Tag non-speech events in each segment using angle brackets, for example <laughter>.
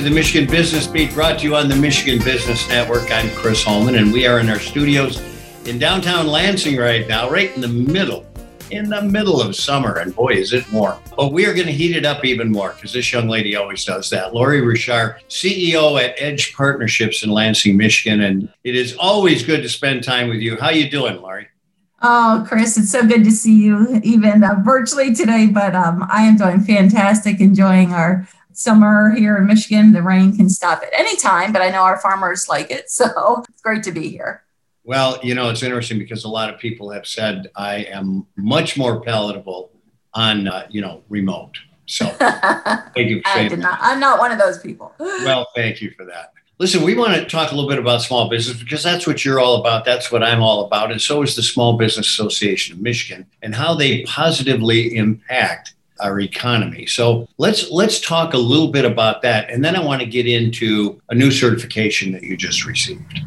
to the Michigan Business Beat brought to you on the Michigan Business Network. I'm Chris Holman, and we are in our studios in downtown Lansing right now, right in the middle, in the middle of summer. And boy, is it warm. But we are going to heat it up even more because this young lady always does that. Lori Richard, CEO at Edge Partnerships in Lansing, Michigan. And it is always good to spend time with you. How you doing, Lori? Oh, Chris, it's so good to see you even uh, virtually today, but um, I am doing fantastic, enjoying our summer here in Michigan. The rain can stop at any time, but I know our farmers like it. So <laughs> it's great to be here. Well, you know, it's interesting because a lot of people have said I am much more palatable on, uh, you know, remote. So <laughs> thank you I did not, I'm not one of those people. <laughs> well, thank you for that. Listen, we want to talk a little bit about small business because that's what you're all about. That's what I'm all about. And so is the Small Business Association of Michigan and how they positively impact our economy. So let's let's talk a little bit about that, and then I want to get into a new certification that you just received.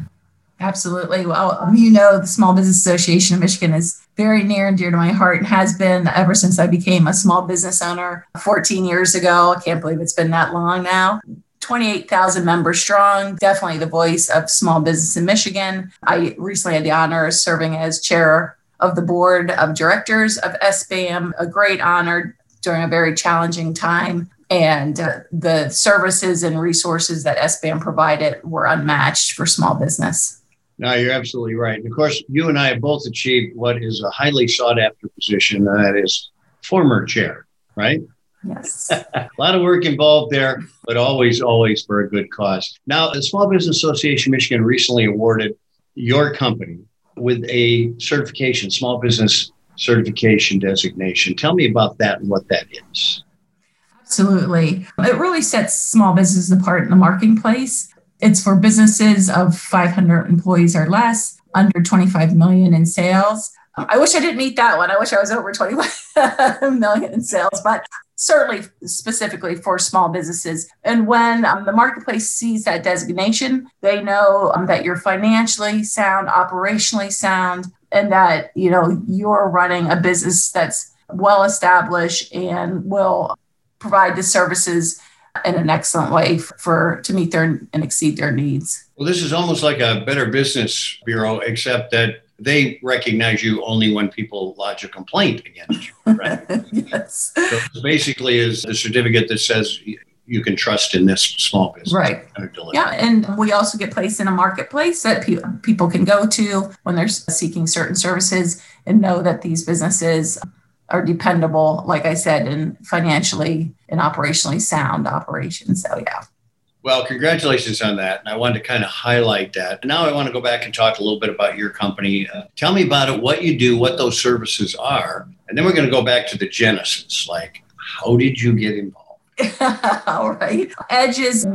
Absolutely. Well, um, you know, the Small Business Association of Michigan is very near and dear to my heart and has been ever since I became a small business owner 14 years ago. I can't believe it's been that long now. 28,000 members strong, definitely the voice of small business in Michigan. I recently had the honor of serving as chair of the board of directors of SBAM, a great honor during a very challenging time. And uh, the services and resources that SBAM provided were unmatched for small business. No, you're absolutely right. And of course, you and I have both achieved what is a highly sought after position, and that is former chair, right? Yes. <laughs> a lot of work involved there, but always, always for a good cause. Now, the Small Business Association Michigan recently awarded your company with a certification, small business certification designation. Tell me about that and what that is. Absolutely. It really sets small businesses apart in the marketplace. It's for businesses of 500 employees or less, under 25 million in sales. I wish I didn't meet that one. I wish I was over 25 <laughs> million in sales, but certainly specifically for small businesses. And when um, the marketplace sees that designation, they know um, that you're financially sound, operationally sound, and that you know you're running a business that's well established and will provide the services in an excellent way for, for, to meet their and exceed their needs. Well, this is almost like a better business bureau, except that they recognize you only when people lodge a complaint against you, right? <laughs> yes. So basically, is the certificate that says you can trust in this small business. Right. Yeah. And we also get placed in a marketplace that pe- people can go to when they're seeking certain services and know that these businesses are dependable, like I said, and financially and operationally sound operations. So, yeah. Well, congratulations on that. And I wanted to kind of highlight that. And now I want to go back and talk a little bit about your company. Uh, tell me about it, what you do, what those services are. And then we're going to go back to the genesis like, how did you get involved? <laughs> All right. Edge is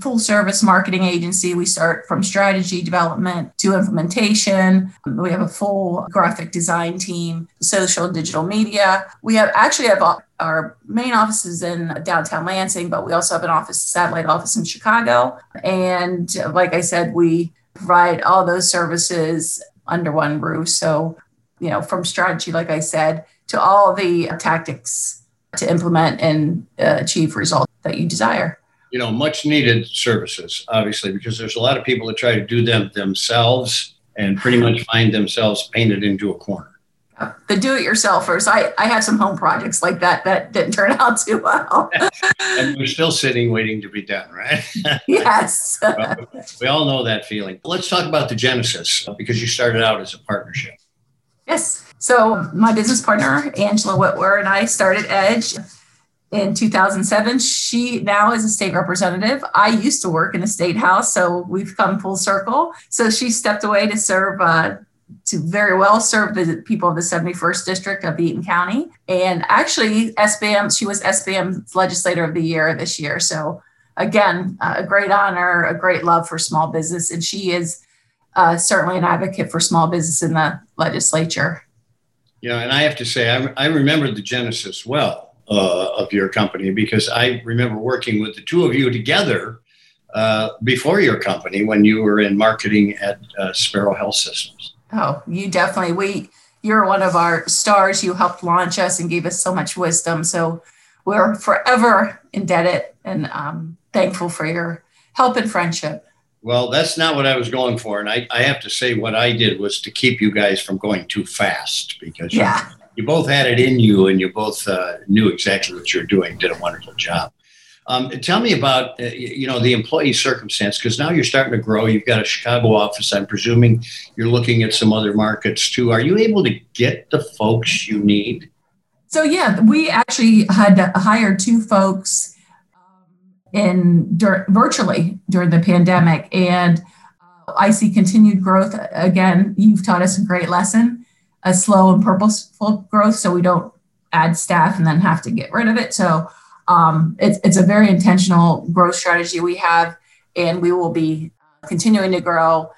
full service marketing agency. We start from strategy development to implementation. We have a full graphic design team, social and digital media. We have actually have our main offices in downtown Lansing, but we also have an office, satellite office in Chicago. And like I said, we provide all those services under one roof. So, you know, from strategy, like I said, to all the tactics to implement and uh, achieve results that you desire. You know, much needed services, obviously, because there's a lot of people that try to do them themselves and pretty much find themselves painted into a corner. The do-it-yourselfers. I, I have some home projects like that that didn't turn out too well. <laughs> and we're still sitting waiting to be done, right? <laughs> yes. we all know that feeling. Let's talk about the genesis because you started out as a partnership. Yes. So my business partner, Angela Witwer, and I started Edge in 2007. She now is a state representative. I used to work in the state house, so we've come full circle. So she stepped away to serve, uh, to very well serve the people of the 71st district of Eaton County. And actually, SBAM, she was SBAM's legislator of the year this year. So again, uh, a great honor, a great love for small business. And she is uh, certainly an advocate for small business in the legislature. You know, and I have to say, I, I remember the genesis well uh, of your company because I remember working with the two of you together uh, before your company when you were in marketing at uh, Sparrow Health Systems. Oh, you definitely we you're one of our stars. You helped launch us and gave us so much wisdom. So we're forever indebted and um, thankful for your help and friendship. Well, that's not what I was going for. And I, I have to say, what I did was to keep you guys from going too fast because yeah. you, you both had it in you and you both uh, knew exactly what you were doing, did a wonderful job. Um, tell me about uh, you know the employee circumstance because now you're starting to grow. You've got a Chicago office. I'm presuming you're looking at some other markets too. Are you able to get the folks you need? So yeah, we actually had hired two folks in dur- virtually during the pandemic, and uh, I see continued growth. Again, you've taught us a great lesson: a slow and purposeful growth, so we don't add staff and then have to get rid of it. So um, it's it's a very intentional growth strategy we have, and we will be continuing to grow.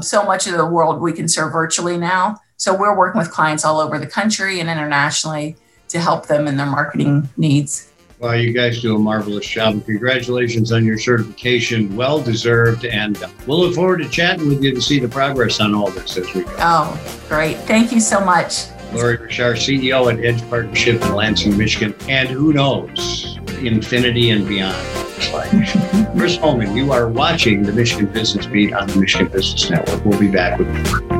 So much of the world we can serve virtually now. So we're working with clients all over the country and internationally to help them in their marketing needs. Well, you guys do a marvelous job. Congratulations on your certification. Well deserved. And we'll look forward to chatting with you to see the progress on all this as we go. Oh, great. Thank you so much. Lori Richard, CEO at Edge Partnership in Lansing, Michigan. And who knows, infinity and beyond. Chris Holman, you are watching the Michigan Business Beat on the Michigan Business Network. We'll be back with more.